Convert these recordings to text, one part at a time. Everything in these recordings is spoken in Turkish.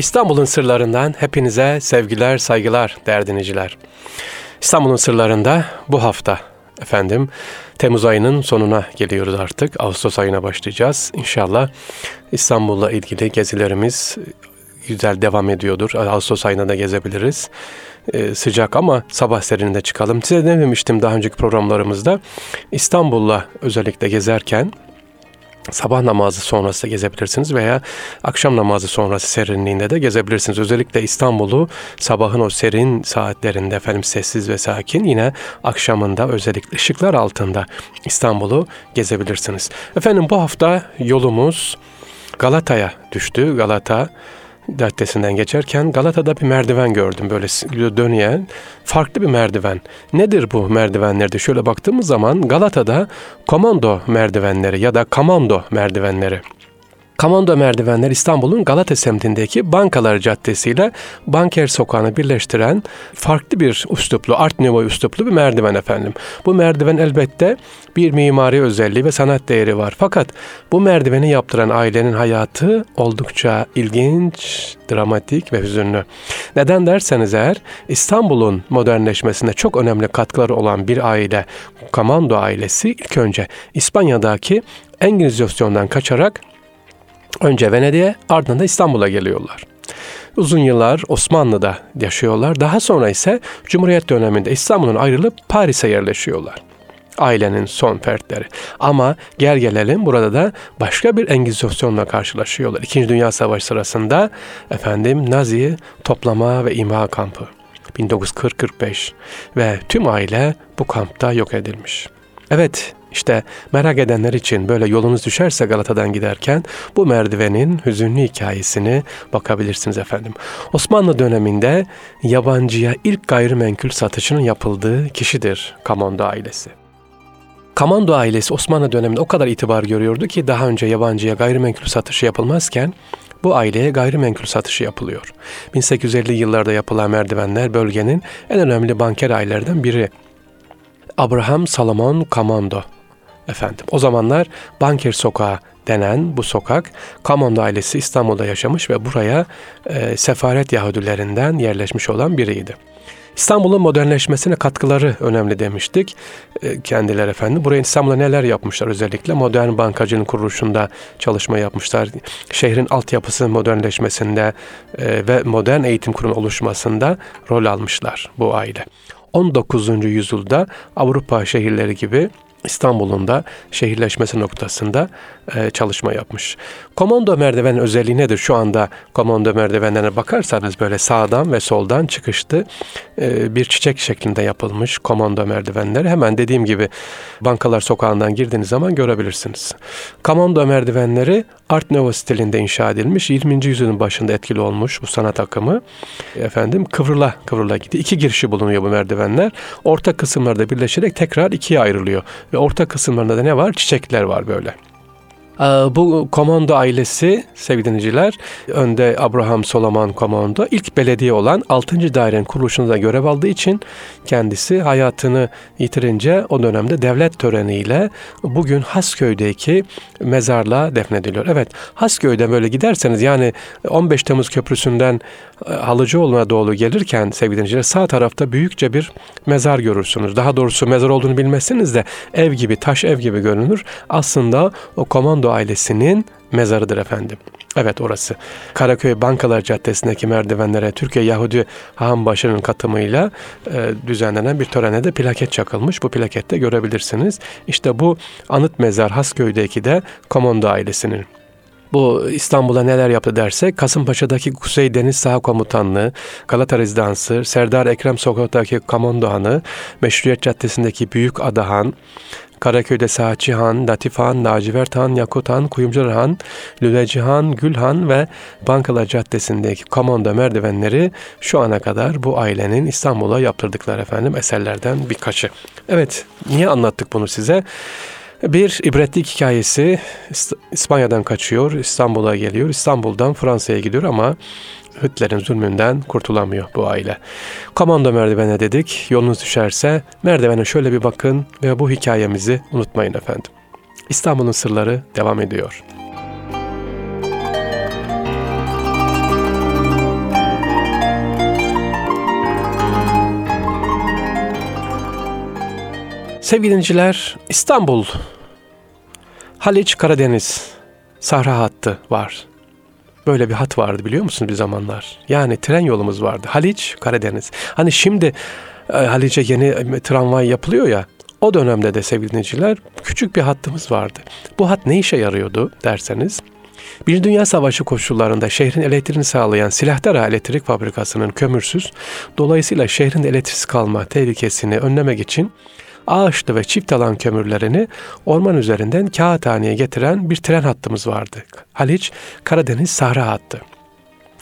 İstanbul'un sırlarından hepinize sevgiler, saygılar değerli. İstanbul'un sırlarında bu hafta efendim Temmuz ayının sonuna geliyoruz artık. Ağustos ayına başlayacağız. İnşallah İstanbul'la ilgili gezilerimiz güzel devam ediyordur. Ağustos ayında da gezebiliriz. Ee, sıcak ama sabah serininde çıkalım. Size dememiştim daha önceki programlarımızda. İstanbul'la özellikle gezerken sabah namazı sonrası gezebilirsiniz veya akşam namazı sonrası serinliğinde de gezebilirsiniz. Özellikle İstanbul'u sabahın o serin saatlerinde efendim sessiz ve sakin yine akşamında özellikle ışıklar altında İstanbul'u gezebilirsiniz. Efendim bu hafta yolumuz Galata'ya düştü. Galata Caddesi'nden geçerken Galata'da bir merdiven gördüm böyle döneyen farklı bir merdiven. Nedir bu merdivenlerde? Şöyle baktığımız zaman Galata'da komando merdivenleri ya da kamando merdivenleri Kamando merdivenler İstanbul'un Galata semtindeki Bankalar Caddesi ile Banker Sokağı'nı birleştiren farklı bir üsluplu, Art Nouveau üsluplu bir merdiven efendim. Bu merdiven elbette bir mimari özelliği ve sanat değeri var. Fakat bu merdiveni yaptıran ailenin hayatı oldukça ilginç, dramatik ve hüzünlü. Neden derseniz eğer İstanbul'un modernleşmesine çok önemli katkıları olan bir aile, Kamando ailesi ilk önce İspanya'daki Engilizasyondan kaçarak Önce Venedik'e ardından da İstanbul'a geliyorlar. Uzun yıllar Osmanlı'da yaşıyorlar. Daha sonra ise Cumhuriyet döneminde İstanbul'un ayrılıp Paris'e yerleşiyorlar. Ailenin son fertleri. Ama gel gelelim burada da başka bir engizisyonla karşılaşıyorlar. İkinci Dünya Savaşı sırasında efendim Nazi toplama ve imha kampı 1940-45 ve tüm aile bu kampta yok edilmiş. Evet işte merak edenler için böyle yolunuz düşerse Galata'dan giderken bu merdivenin hüzünlü hikayesini bakabilirsiniz efendim. Osmanlı döneminde yabancıya ilk gayrimenkul satışının yapıldığı kişidir Kamando ailesi. Kamando ailesi Osmanlı döneminde o kadar itibar görüyordu ki daha önce yabancıya gayrimenkul satışı yapılmazken bu aileye gayrimenkul satışı yapılıyor. 1850 yıllarda yapılan merdivenler bölgenin en önemli banker ailelerden biri. Abraham Salomon Kamando efendim. O zamanlar Banker Sokağı denen bu sokak Kamondo ailesi İstanbul'da yaşamış ve buraya e, sefaret Yahudilerinden yerleşmiş olan biriydi. İstanbul'un modernleşmesine katkıları önemli demiştik. E, kendiler efendim. Buraya İstanbul'da neler yapmışlar özellikle? Modern bankacının kuruluşunda çalışma yapmışlar. Şehrin altyapısının modernleşmesinde e, ve modern eğitim kurumu oluşmasında rol almışlar bu aile. 19. yüzyılda Avrupa şehirleri gibi İstanbul'un da şehirleşmesi noktasında e, çalışma yapmış. Komando merdiven özelliği nedir? Şu anda komando merdivenlerine bakarsanız böyle sağdan ve soldan çıkıştı e, bir çiçek şeklinde yapılmış komando merdivenleri. Hemen dediğim gibi bankalar sokağından girdiğiniz zaman görebilirsiniz. Komando merdivenleri Art Nouveau stilinde inşa edilmiş. 20. yüzyılın başında etkili olmuş bu sanat akımı. Efendim kıvrıla kıvrıla gidiyor. İki girişi bulunuyor bu merdivenler. Orta kısımlarda birleşerek tekrar ikiye ayrılıyor. Ve orta kısımlarında da ne var? Çiçekler var böyle. Ee, bu komando ailesi sevgili dinleyiciler önde Abraham Solomon komando ilk belediye olan 6. dairenin kuruluşunda görev aldığı için kendisi hayatını yitirince o dönemde devlet töreniyle bugün Hasköy'deki mezarlığa defnediliyor. Evet Hasköy'de böyle giderseniz yani 15 Temmuz Köprüsü'nden Halıcıoğlu'na doğru gelirken sevgili dinleyiciler sağ tarafta büyükçe bir mezar görürsünüz. Daha doğrusu mezar olduğunu bilmezsiniz de ev gibi taş ev gibi görünür. Aslında o komando ailesinin mezarıdır efendim. Evet orası. Karaköy Bankalar Caddesi'ndeki merdivenlere Türkiye Yahudi Hahambaşı'nın katımıyla e, düzenlenen bir törene de plaket çakılmış. Bu plakette görebilirsiniz. İşte bu anıt mezar Hasköy'deki de Komando ailesinin. Bu İstanbul'a neler yaptı dersek Kasımpaşa'daki Kuzey Deniz Saha Komutanlığı, Galata Rezidansı, Serdar Ekrem Sokak'taki Komando Hanı, Meşruiyet Caddesi'ndeki Büyük Adahan, Karaköy'de Saatçi Han, Latif Han, Lacivert Han, Yakut Han, Kuyumcular Han, Lüleci Han, Gül Han ve Bankalar Caddesi'ndeki komando merdivenleri şu ana kadar bu ailenin İstanbul'a yaptırdıkları efendim eserlerden birkaçı. Evet, niye anlattık bunu size? Bir ibretlik hikayesi İspanya'dan kaçıyor, İstanbul'a geliyor, İstanbul'dan Fransa'ya gidiyor ama Hitler'in zulmünden kurtulamıyor bu aile. Komando merdivene dedik. Yolunuz düşerse merdivene şöyle bir bakın ve bu hikayemizi unutmayın efendim. İstanbul'un sırları devam ediyor. Sevgili dinciler, İstanbul, Haliç, Karadeniz, Sahra hattı var. Böyle bir hat vardı biliyor musunuz bir zamanlar? Yani tren yolumuz vardı. Haliç, Karadeniz. Hani şimdi e, Haliç'e yeni tramvay yapılıyor ya. O dönemde de sevgili dinleyiciler küçük bir hattımız vardı. Bu hat ne işe yarıyordu derseniz bir Dünya Savaşı koşullarında şehrin elektriğini sağlayan Silahdara Elektrik Fabrikası'nın kömürsüz, dolayısıyla şehrin elektriksiz kalma tehlikesini önlemek için ağaçlı ve çift alan kömürlerini orman üzerinden kağıthaneye getiren bir tren hattımız vardı. Haliç Karadeniz Sahra hattı.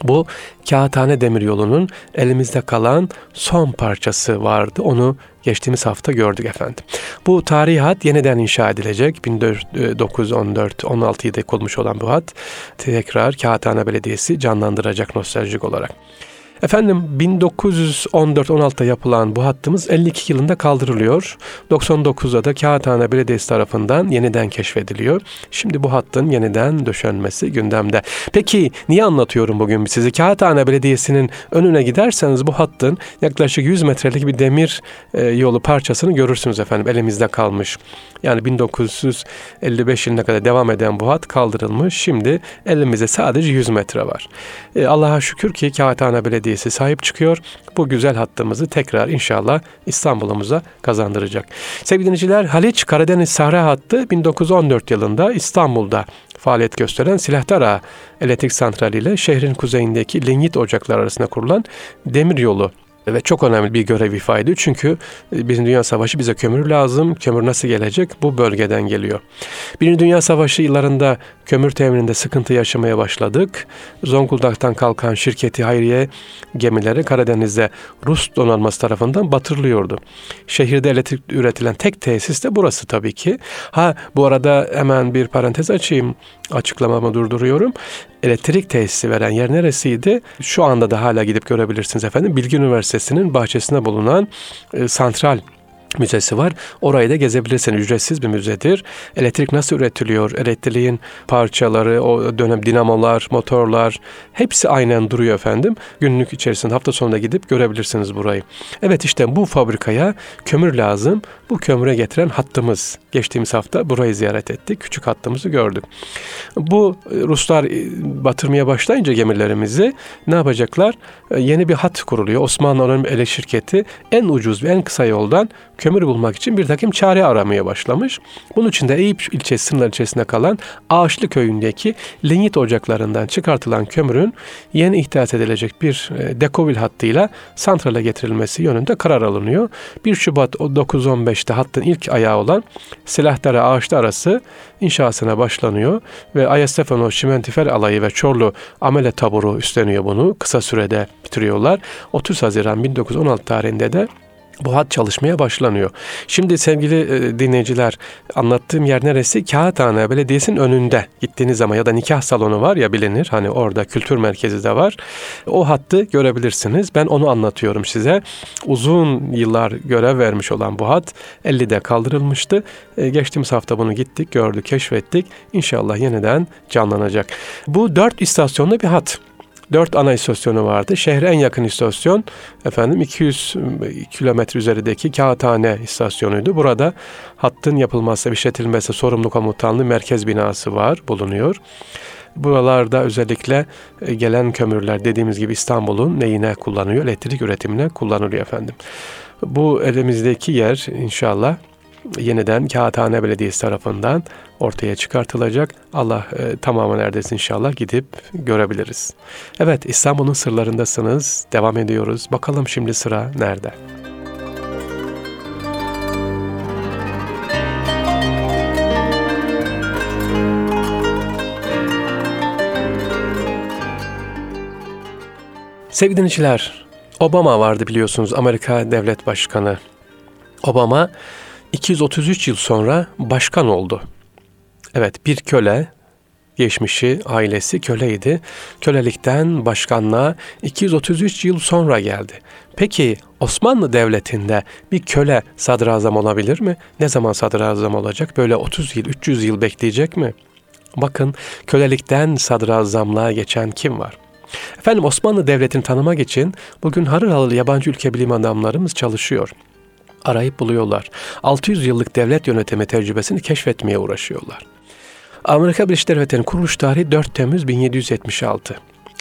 Bu Kağıthane Demiryolu'nun elimizde kalan son parçası vardı. Onu geçtiğimiz hafta gördük efendim. Bu tarihi hat yeniden inşa edilecek. 1914-16 yılında kurulmuş olan bu hat tekrar Kağıthane Belediyesi canlandıracak nostaljik olarak. Efendim 1914-16'da yapılan bu hattımız 52 yılında kaldırılıyor. 99'da da Kağıthane Belediyesi tarafından yeniden keşfediliyor. Şimdi bu hattın yeniden döşenmesi gündemde. Peki niye anlatıyorum bugün sizi? Kağıthane Belediyesi'nin önüne giderseniz bu hattın yaklaşık 100 metrelik bir demir e, yolu parçasını görürsünüz efendim elimizde kalmış. Yani 1955 yılına kadar devam eden bu hat kaldırılmış. Şimdi elimizde sadece 100 metre var. E, Allah'a şükür ki Kağıthane Belediyesi sahip çıkıyor. Bu güzel hattımızı tekrar inşallah İstanbul'umuza kazandıracak. Sevgili dinleyiciler Haliç Karadeniz Sahra hattı 1914 yılında İstanbul'da faaliyet gösteren Silahdar elektrik santrali ile şehrin kuzeyindeki lignit ocaklar arasında kurulan demir yolu ve çok önemli bir görev ifade ediyor. Çünkü e, Birinci Dünya Savaşı bize kömür lazım. Kömür nasıl gelecek? Bu bölgeden geliyor. Birinci Dünya Savaşı yıllarında kömür temininde sıkıntı yaşamaya başladık. Zonguldak'tan kalkan şirketi Hayriye gemileri Karadeniz'de Rus donanması tarafından batırılıyordu. Şehirde elektrik üretilen tek tesis de burası tabii ki. Ha bu arada hemen bir parantez açayım. Açıklamamı durduruyorum elektrik tesisi veren yer neresiydi? Şu anda da hala gidip görebilirsiniz efendim. Bilgi Üniversitesi'nin bahçesinde bulunan e, santral Müzesi var. Orayı da gezebilirsiniz. Ücretsiz bir müzedir. Elektrik nasıl üretiliyor? Elektriğin parçaları, o dönem dinamolar, motorlar hepsi aynen duruyor efendim. Günlük içerisinde hafta sonunda gidip görebilirsiniz burayı. Evet işte bu fabrikaya kömür lazım. Bu kömüre getiren hattımız. Geçtiğimiz hafta burayı ziyaret ettik. Küçük hattımızı gördük. Bu e, Ruslar e, batırmaya başlayınca gemilerimizi ne yapacaklar? E, yeni bir hat kuruluyor. Osmanlı Anonim Ele Şirketi en ucuz ve en kısa yoldan kömür bulmak için bir takım çare aramaya başlamış. Bunun için de Eyüp ilçesi sınırları içerisinde kalan Ağaçlı köyündeki lignit ocaklarından çıkartılan kömürün yeni ihdas edilecek bir e, dekovil hattıyla santrale getirilmesi yönünde karar alınıyor. 1 Şubat 915'te hattın ilk ayağı olan Silahdere Ağaçlı arası inşasına başlanıyor ve Ayastefano Şimentifer alayı ve Çorlu amele taburu üstleniyor bunu. Kısa sürede bitiriyorlar. 30 Haziran 1916 tarihinde de bu hat çalışmaya başlanıyor. Şimdi sevgili e, dinleyiciler anlattığım yer neresi? Kağıthane Belediyesi'nin önünde gittiğiniz zaman ya da nikah salonu var ya bilinir. Hani orada kültür merkezi de var. O hattı görebilirsiniz. Ben onu anlatıyorum size. Uzun yıllar görev vermiş olan bu hat 50'de kaldırılmıştı. E, geçtiğimiz hafta bunu gittik, gördük, keşfettik. İnşallah yeniden canlanacak. Bu dört istasyonlu bir hat. Dört ana istasyonu vardı. Şehre en yakın istasyon efendim 200 kilometre üzerindeki Kağıthane istasyonuydu. Burada hattın yapılması işletilmesi sorumlu komutanlığı merkez binası var, bulunuyor. Buralarda özellikle e, gelen kömürler dediğimiz gibi İstanbul'un neyine kullanıyor? Elektrik üretimine kullanılıyor efendim. Bu elimizdeki yer inşallah yeniden Kağıthane Belediyesi tarafından ortaya çıkartılacak. Allah e, tamamen neredeyse inşallah gidip görebiliriz. Evet İstanbul'un sırlarındasınız. Devam ediyoruz. Bakalım şimdi sıra nerede? Sevgili dinleyiciler, Obama vardı biliyorsunuz Amerika Devlet Başkanı. Obama 233 yıl sonra başkan oldu. Evet bir köle, geçmişi, ailesi köleydi. Kölelikten başkanlığa 233 yıl sonra geldi. Peki Osmanlı Devleti'nde bir köle sadrazam olabilir mi? Ne zaman sadrazam olacak? Böyle 30 yıl, 300 yıl bekleyecek mi? Bakın kölelikten sadrazamlığa geçen kim var? Efendim Osmanlı Devleti'ni tanımak için bugün harıl harıl yabancı ülke bilim adamlarımız çalışıyor. Arayıp buluyorlar. 600 yıllık devlet yönetimi tecrübesini keşfetmeye uğraşıyorlar. Amerika Birleşik Devletleri'nin kuruluş tarihi 4 Temmuz 1776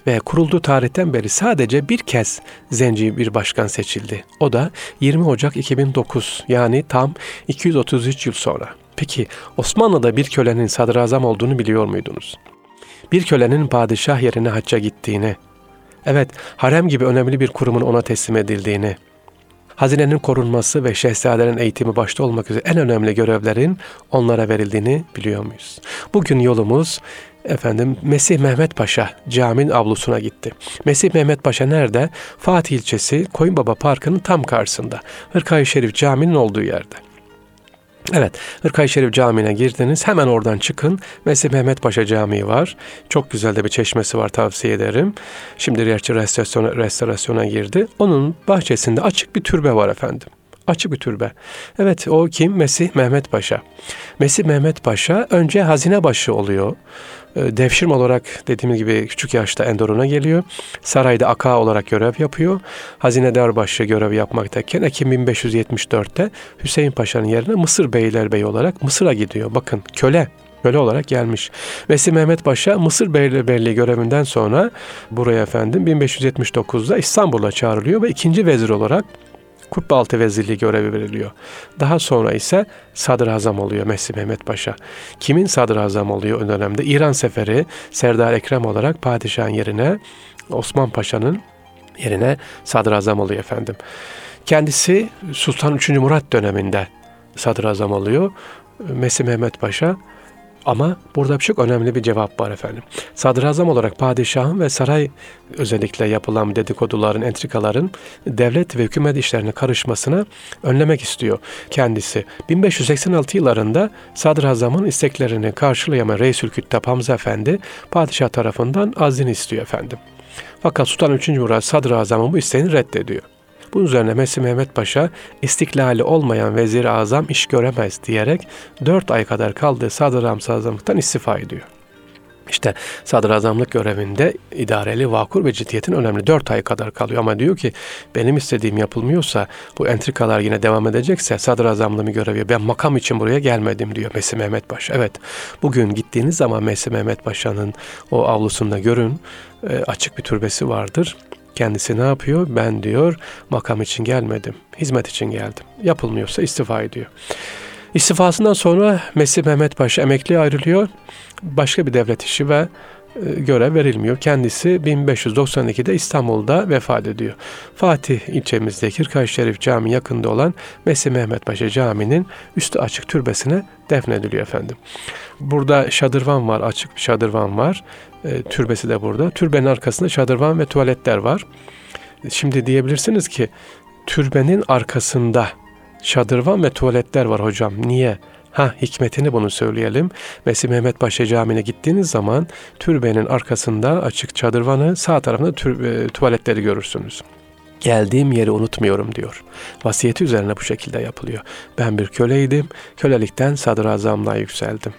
ve kurulduğu tarihten beri sadece bir kez zenci bir başkan seçildi. O da 20 Ocak 2009 yani tam 233 yıl sonra. Peki Osmanlı'da bir kölenin sadrazam olduğunu biliyor muydunuz? Bir kölenin padişah yerine hacca gittiğini, evet harem gibi önemli bir kurumun ona teslim edildiğini, hazinenin korunması ve şehzadelerin eğitimi başta olmak üzere en önemli görevlerin onlara verildiğini biliyor muyuz? Bugün yolumuz efendim Mesih Mehmet Paşa caminin avlusuna gitti. Mesih Mehmet Paşa nerede? Fatih ilçesi Koyunbaba Parkı'nın tam karşısında. Hırkayı Şerif caminin olduğu yerde. Evet, Hırkay Şerif Camii'ne girdiniz. Hemen oradan çıkın. Mesih Mehmet Paşa Camii var. Çok güzel de bir çeşmesi var tavsiye ederim. Şimdi gerçi restorasyona, restorasyona girdi. Onun bahçesinde açık bir türbe var efendim. Açık bir türbe. Evet o kim? Mesih Mehmet Paşa. Mesih Mehmet Paşa önce hazine başı oluyor. Ee, devşirme olarak dediğimiz gibi küçük yaşta Endorun'a geliyor. Sarayda aka olarak görev yapıyor. Hazinedar başı görev yapmaktayken Ekim 1574'te Hüseyin Paşa'nın yerine Mısır Beylerbeyi olarak Mısır'a gidiyor. Bakın köle köle olarak gelmiş. Mesih Mehmet Paşa Mısır Beylerbeyi görevinden sonra buraya efendim 1579'da İstanbul'a çağrılıyor ve ikinci vezir olarak Kubbealtı Vezirliği görevi veriliyor. Daha sonra ise sadrazam oluyor Mesih Mehmet Paşa. Kimin sadrazam oluyor o dönemde? İran seferi Serdar Ekrem olarak padişahın yerine Osman Paşa'nın yerine sadrazam oluyor efendim. Kendisi Sultan 3. Murat döneminde sadrazam oluyor. Mesih Mehmet Paşa ama burada çok önemli bir cevap var efendim. Sadrazam olarak padişahın ve saray özellikle yapılan dedikoduların, entrikaların devlet ve hükümet işlerine karışmasına önlemek istiyor kendisi. 1586 yıllarında sadrazamın isteklerini karşılayamayan Reisül Küttab Hamza Efendi padişah tarafından azin istiyor efendim. Fakat Sultan 3. Murat sadrazamın bu isteğini reddediyor. Bunun üzerine Mesih Mehmet Paşa istiklali olmayan vezir azam iş göremez diyerek dört ay kadar kaldığı sadrazamlıktan istifa ediyor. İşte sadrazamlık görevinde idareli vakur ve ciddiyetin önemli. Dört ay kadar kalıyor ama diyor ki benim istediğim yapılmıyorsa bu entrikalar yine devam edecekse sadrazamlığımı görevi ben makam için buraya gelmedim diyor Mesih Mehmet Paşa. Evet bugün gittiğiniz zaman Mesih Mehmet Paşa'nın o avlusunda görün e, açık bir türbesi vardır. Kendisi ne yapıyor? Ben diyor makam için gelmedim. Hizmet için geldim. Yapılmıyorsa istifa ediyor. İstifasından sonra Mesih Mehmet Paşa emekliye ayrılıyor. Başka bir devlet işi ve e, görev verilmiyor. Kendisi 1592'de İstanbul'da vefat ediyor. Fatih ilçemizdeki Kırkay Şerif Camii yakında olan Mesih Mehmet Paşa Camii'nin üstü açık türbesine defnediliyor efendim. Burada şadırvan var, açık bir şadırvan var. E, türbesi de burada. Türbenin arkasında şadırvan ve tuvaletler var. Şimdi diyebilirsiniz ki türbenin arkasında şadırvan ve tuvaletler var hocam. Niye? Ha hikmetini bunu söyleyelim. Mesih Mehmet Paşa Camii'ne gittiğiniz zaman türbenin arkasında açık çadırvanı sağ tarafında tür, e, tuvaletleri görürsünüz. Geldiğim yeri unutmuyorum diyor. Vasiyeti üzerine bu şekilde yapılıyor. Ben bir köleydim, kölelikten sadrazamlığa yükseldim.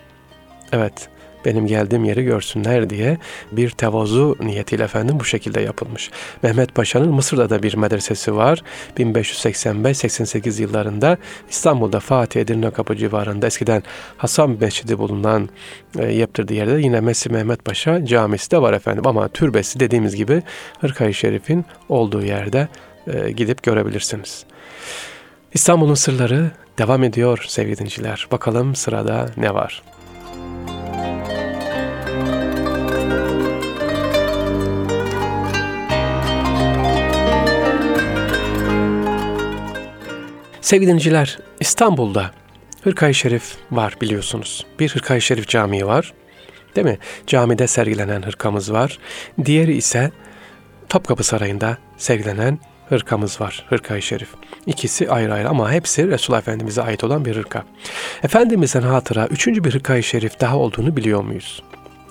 Evet, benim geldiğim yeri görsünler diye bir tevazu niyetiyle efendim bu şekilde yapılmış. Mehmet Paşa'nın Mısır'da da bir medresesi var. 1585-88 yıllarında İstanbul'da Fatih Edirne Kapı civarında eskiden Hasan Mescidi bulunan e, yaptırdığı yerde yine Mesih Mehmet Paşa camisi de var efendim. Ama türbesi dediğimiz gibi Hırkayı Şerif'in olduğu yerde e, gidip görebilirsiniz. İstanbul'un sırları devam ediyor sevgili dinciler. Bakalım sırada ne var? Sevgili dinleyiciler, İstanbul'da Hırkayı Şerif var biliyorsunuz. Bir Hırkayı Şerif Camii var. Değil mi? Camide sergilenen hırkamız var. Diğeri ise Topkapı Sarayı'nda sergilenen hırkamız var. Hırkayı Şerif. İkisi ayrı ayrı ama hepsi Resulullah Efendimiz'e ait olan bir hırka. Efendimiz'in hatıra üçüncü bir Hırkayı Şerif daha olduğunu biliyor muyuz?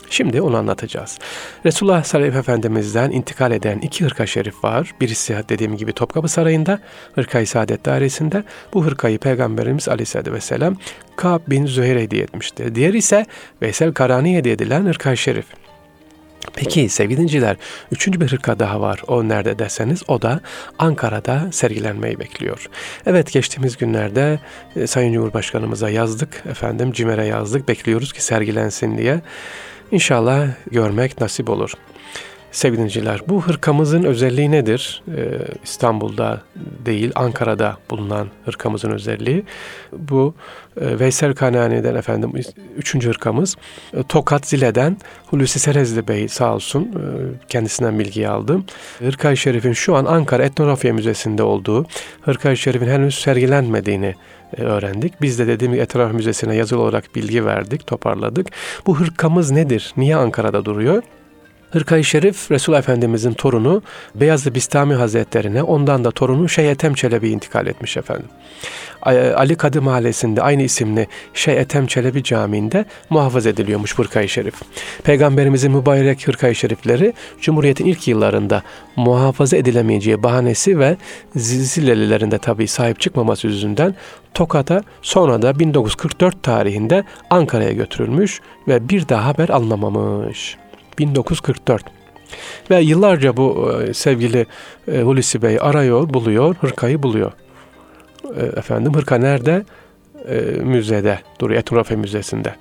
Şimdi onu anlatacağız. Resulullah sallallahu Efendimiz'den intikal eden iki hırka şerif var. Birisi dediğim gibi Topkapı Sarayı'nda, Hırkayı Saadet Dairesi'nde. Bu hırkayı Peygamberimiz aleyhissalatü vesselam Ka'b bin Züheyre hediye etmişti. Diğeri ise Veysel Karani hediye edilen hırka şerif. Peki sevgili dinciler, üçüncü bir hırka daha var. O nerede deseniz o da Ankara'da sergilenmeyi bekliyor. Evet geçtiğimiz günlerde e, Sayın Cumhurbaşkanımıza yazdık efendim, CİMER'e yazdık. Bekliyoruz ki sergilensin diye. İnşallah görmek nasip olur. Sevgili bu hırkamızın özelliği nedir? Ee, İstanbul'da değil, Ankara'da bulunan hırkamızın özelliği. Bu e, Veysel Kanani'den efendim üçüncü hırkamız. E, Tokat Zile'den Hulusi Serezli Bey sağ olsun e, kendisinden bilgiyi aldım. Hırkay Şerif'in şu an Ankara Etnografya Müzesi'nde olduğu, Hırkay Şerif'in henüz sergilenmediğini öğrendik. Biz de dediğim gibi Etraf Müzesi'ne yazılı olarak bilgi verdik, toparladık. Bu hırkamız nedir? Niye Ankara'da duruyor? Hırkayı Şerif Resul Efendimizin torunu Beyazlı Bistami Hazretlerine ondan da torunu Şeyh Ethem Çelebi intikal etmiş efendim. Ali Kadı Mahallesi'nde aynı isimli Şeyh Ethem Çelebi Camii'nde muhafaza ediliyormuş Hırkayı Şerif. Peygamberimizin mübarek Hırkayı Şerifleri Cumhuriyet'in ilk yıllarında muhafaza edilemeyeceği bahanesi ve Zilelilerinde tabii sahip çıkmaması yüzünden Tokat'a sonra da 1944 tarihinde Ankara'ya götürülmüş ve bir daha haber alınamamış. 1944. Ve yıllarca bu e, sevgili e, Hulusi Bey arıyor, buluyor, hırkayı buluyor. E, efendim hırka nerede? Müzede duruyor, Etnografya Müzesi'nde.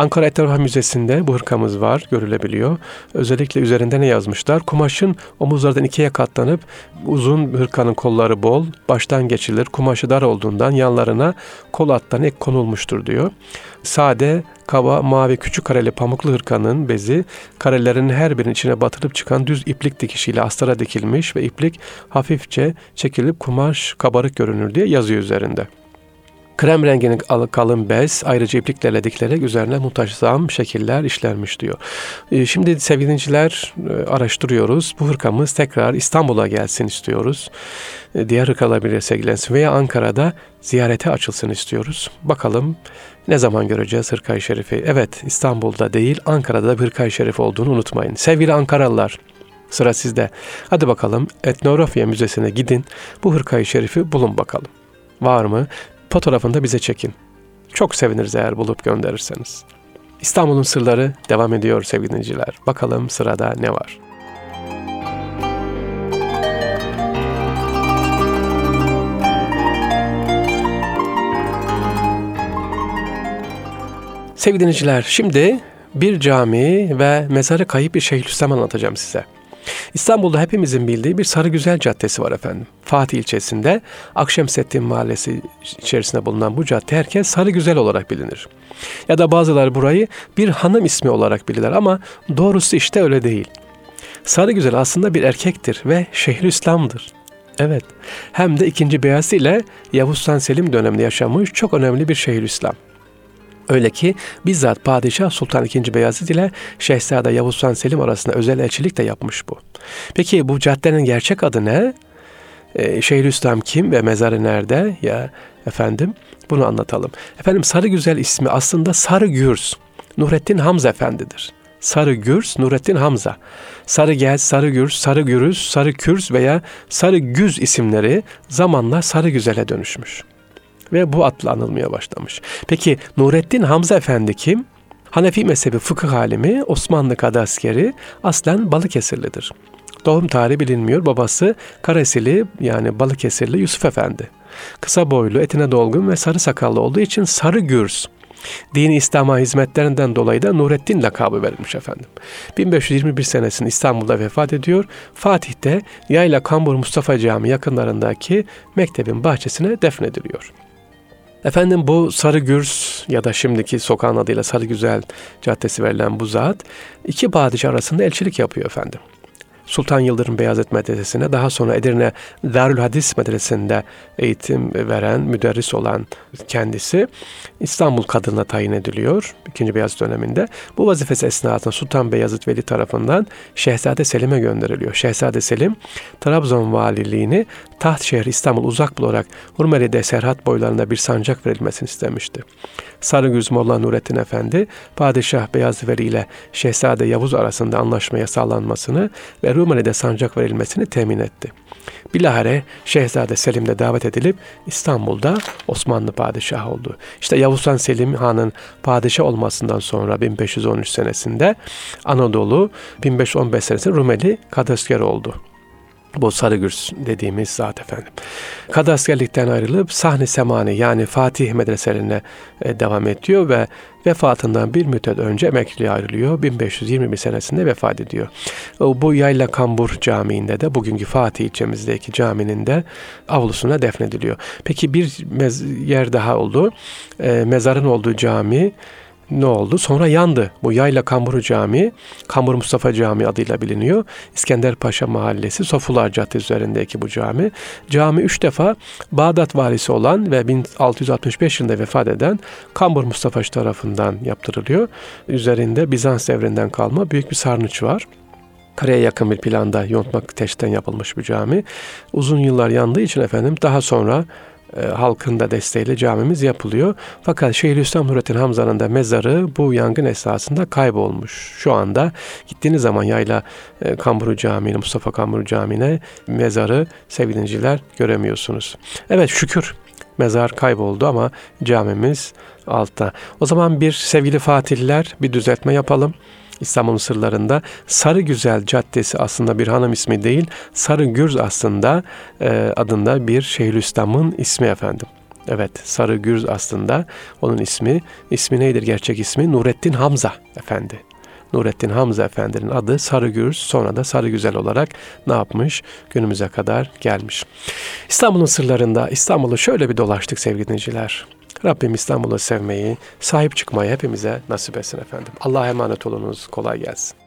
Ankara Etnografya Müzesi'nde bu hırkamız var, görülebiliyor. Özellikle üzerinde ne yazmışlar? Kumaşın omuzlardan ikiye katlanıp uzun hırkanın kolları bol, baştan geçilir. Kumaşı dar olduğundan yanlarına kol attan ek konulmuştur diyor. Sade, kaba, mavi küçük kareli pamuklu hırkanın bezi karelerin her birinin içine batırıp çıkan düz iplik dikişiyle astara dikilmiş ve iplik hafifçe çekilip kumaş kabarık görünür diye yazıyor üzerinde. Krem renginin kalın bez ayrıca ipliklerle dikilerek üzerine muntazam şekiller işlenmiş diyor. Ee, şimdi sevgilinciler e, araştırıyoruz. Bu hırkamız tekrar İstanbul'a gelsin istiyoruz. Ee, diğer hırkalar bile sergilensin veya Ankara'da ziyarete açılsın istiyoruz. Bakalım ne zaman göreceğiz Hırkay Şerif'i? Evet İstanbul'da değil Ankara'da da bir Hırkay Şerif olduğunu unutmayın. Sevgili Ankaralılar sıra sizde. Hadi bakalım Etnografya Müzesi'ne gidin. Bu Hırkay Şerif'i bulun bakalım. Var mı? Fotoğrafını da bize çekin. Çok seviniriz eğer bulup gönderirseniz. İstanbul'un sırları devam ediyor sevgili dinleyiciler. Bakalım sırada ne var? Sevgili dinleyiciler, şimdi bir cami ve mezarı kayıp bir Şeyhülislam anlatacağım size. İstanbul'da hepimizin bildiği bir Sarıgüzel Caddesi var efendim. Fatih ilçesinde Akşemseddin Mahallesi içerisinde bulunan bu cadde herkes Sarıgüzel olarak bilinir. Ya da bazıları burayı bir hanım ismi olarak bilirler ama doğrusu işte öyle değil. Sarıgüzel aslında bir erkektir ve Şeyhülislam'dır. Evet, hem de ikinci Beyazıt ile Yavuz Sultan Selim döneminde yaşamış çok önemli bir Şeyhülislam. Öyle ki bizzat Padişah Sultan II. Beyazıt ile Şehzade Yavuz Sultan Selim arasında özel elçilik de yapmış bu. Peki bu caddenin gerçek adı ne? Ee, Şeyhülislam kim ve mezarı nerede? Ya efendim bunu anlatalım. Efendim Sarı Güzel ismi aslında Sarı Gürs. Nurettin Hamza Efendidir. Sarı Gürs, Nurettin Hamza. Sarı Gel, Sarı Gürs, Sarı Gürüz, Sarı Kürs veya Sarı Güz isimleri zamanla Sarı Güzel'e dönüşmüş ve bu adla anılmaya başlamış. Peki Nurettin Hamza Efendi kim? Hanefi mezhebi fıkıh alimi, Osmanlı kadı askeri, aslen Balıkesirlidir. Doğum tarihi bilinmiyor. Babası Karesili yani Balıkesirli Yusuf Efendi. Kısa boylu, etine dolgun ve sarı sakallı olduğu için Sarı Gürs. Dini İslam'a hizmetlerinden dolayı da Nurettin lakabı verilmiş efendim. 1521 senesinde İstanbul'da vefat ediyor. Fatih'te Yayla Kambur Mustafa Camii yakınlarındaki mektebin bahçesine defnediliyor. Efendim bu Sarı Gürs ya da şimdiki sokağın adıyla Sarı Güzel Caddesi verilen bu zat iki padişah arasında elçilik yapıyor efendim. Sultan Yıldırım Beyazıt Medresesi'ne daha sonra Edirne Darül Hadis Medresesi'nde eğitim veren, müderris olan kendisi İstanbul kadınına tayin ediliyor 2. Beyazıt döneminde. Bu vazifesi esnasında Sultan Beyazıt Veli tarafından Şehzade Selim'e gönderiliyor. Şehzade Selim Trabzon valiliğini taht şehri İstanbul uzak bularak Hurmeli'de Serhat boylarında bir sancak verilmesini istemişti. Sarıgüz Molla Nurettin Efendi, Padişah Beyazıveli ile Şehzade Yavuz arasında anlaşmaya sağlanmasını ve Rumeli'de sancak verilmesini temin etti. Bilahare Şehzade Selim de davet edilip İstanbul'da Osmanlı padişahı oldu. İşte Yavuz Han Selim Han'ın padişah olmasından sonra 1513 senesinde Anadolu 1515 senesinde Rumeli Kadasker oldu. Bu Sarıgürs dediğimiz zat efendim. Kadaskerlikten ayrılıp sahne semani yani Fatih medreselerine e, devam ediyor ve vefatından bir müddet önce emekliliğe ayrılıyor. 1521 senesinde vefat ediyor. Bu Yayla Kambur Camii'nde de bugünkü Fatih ilçemizdeki caminin de avlusuna defnediliyor. Peki bir yer daha oldu. E, mezarın olduğu cami ne oldu? Sonra yandı. Bu Yayla Kamburu Camii, Kambur Mustafa Camii adıyla biliniyor. İskender Paşa Mahallesi, Sofular Caddesi üzerindeki bu cami. Cami üç defa Bağdat valisi olan ve 1665 yılında vefat eden Kambur Mustafa tarafından yaptırılıyor. Üzerinde Bizans devrinden kalma büyük bir sarnıç var. Kareye yakın bir planda yontmak teşten yapılmış bir cami. Uzun yıllar yandığı için efendim daha sonra e, halkın da desteğiyle camimiz yapılıyor. Fakat Şeyhülislam Nurettin Hamza'nın da mezarı bu yangın esasında kaybolmuş. Şu anda gittiğiniz zaman Yayla e, Kamburu Camii'ne, Mustafa Kamburu Camii'ne mezarı sevgili dinleyiciler göremiyorsunuz. Evet şükür mezar kayboldu ama camimiz altta. O zaman bir sevgili Fatihliler bir düzeltme yapalım. İstanbul'un sırlarında Sarı Güzel Caddesi aslında bir hanım ismi değil, Sarı Gürz aslında e, adında bir Şeyhülislam'ın ismi efendim. Evet, Sarı Gürz aslında onun ismi. İsmi neydir gerçek ismi? Nurettin Hamza Efendi. Nurettin Hamza Efendi'nin adı Sarıgürz sonra da Sarı Güzel olarak ne yapmış? Günümüze kadar gelmiş. İstanbul'un sırlarında İstanbul'u şöyle bir dolaştık sevgili dinleyiciler. Rabbim İstanbul'u sevmeyi, sahip çıkmayı hepimize nasip etsin efendim. Allah'a emanet olunuz. Kolay gelsin.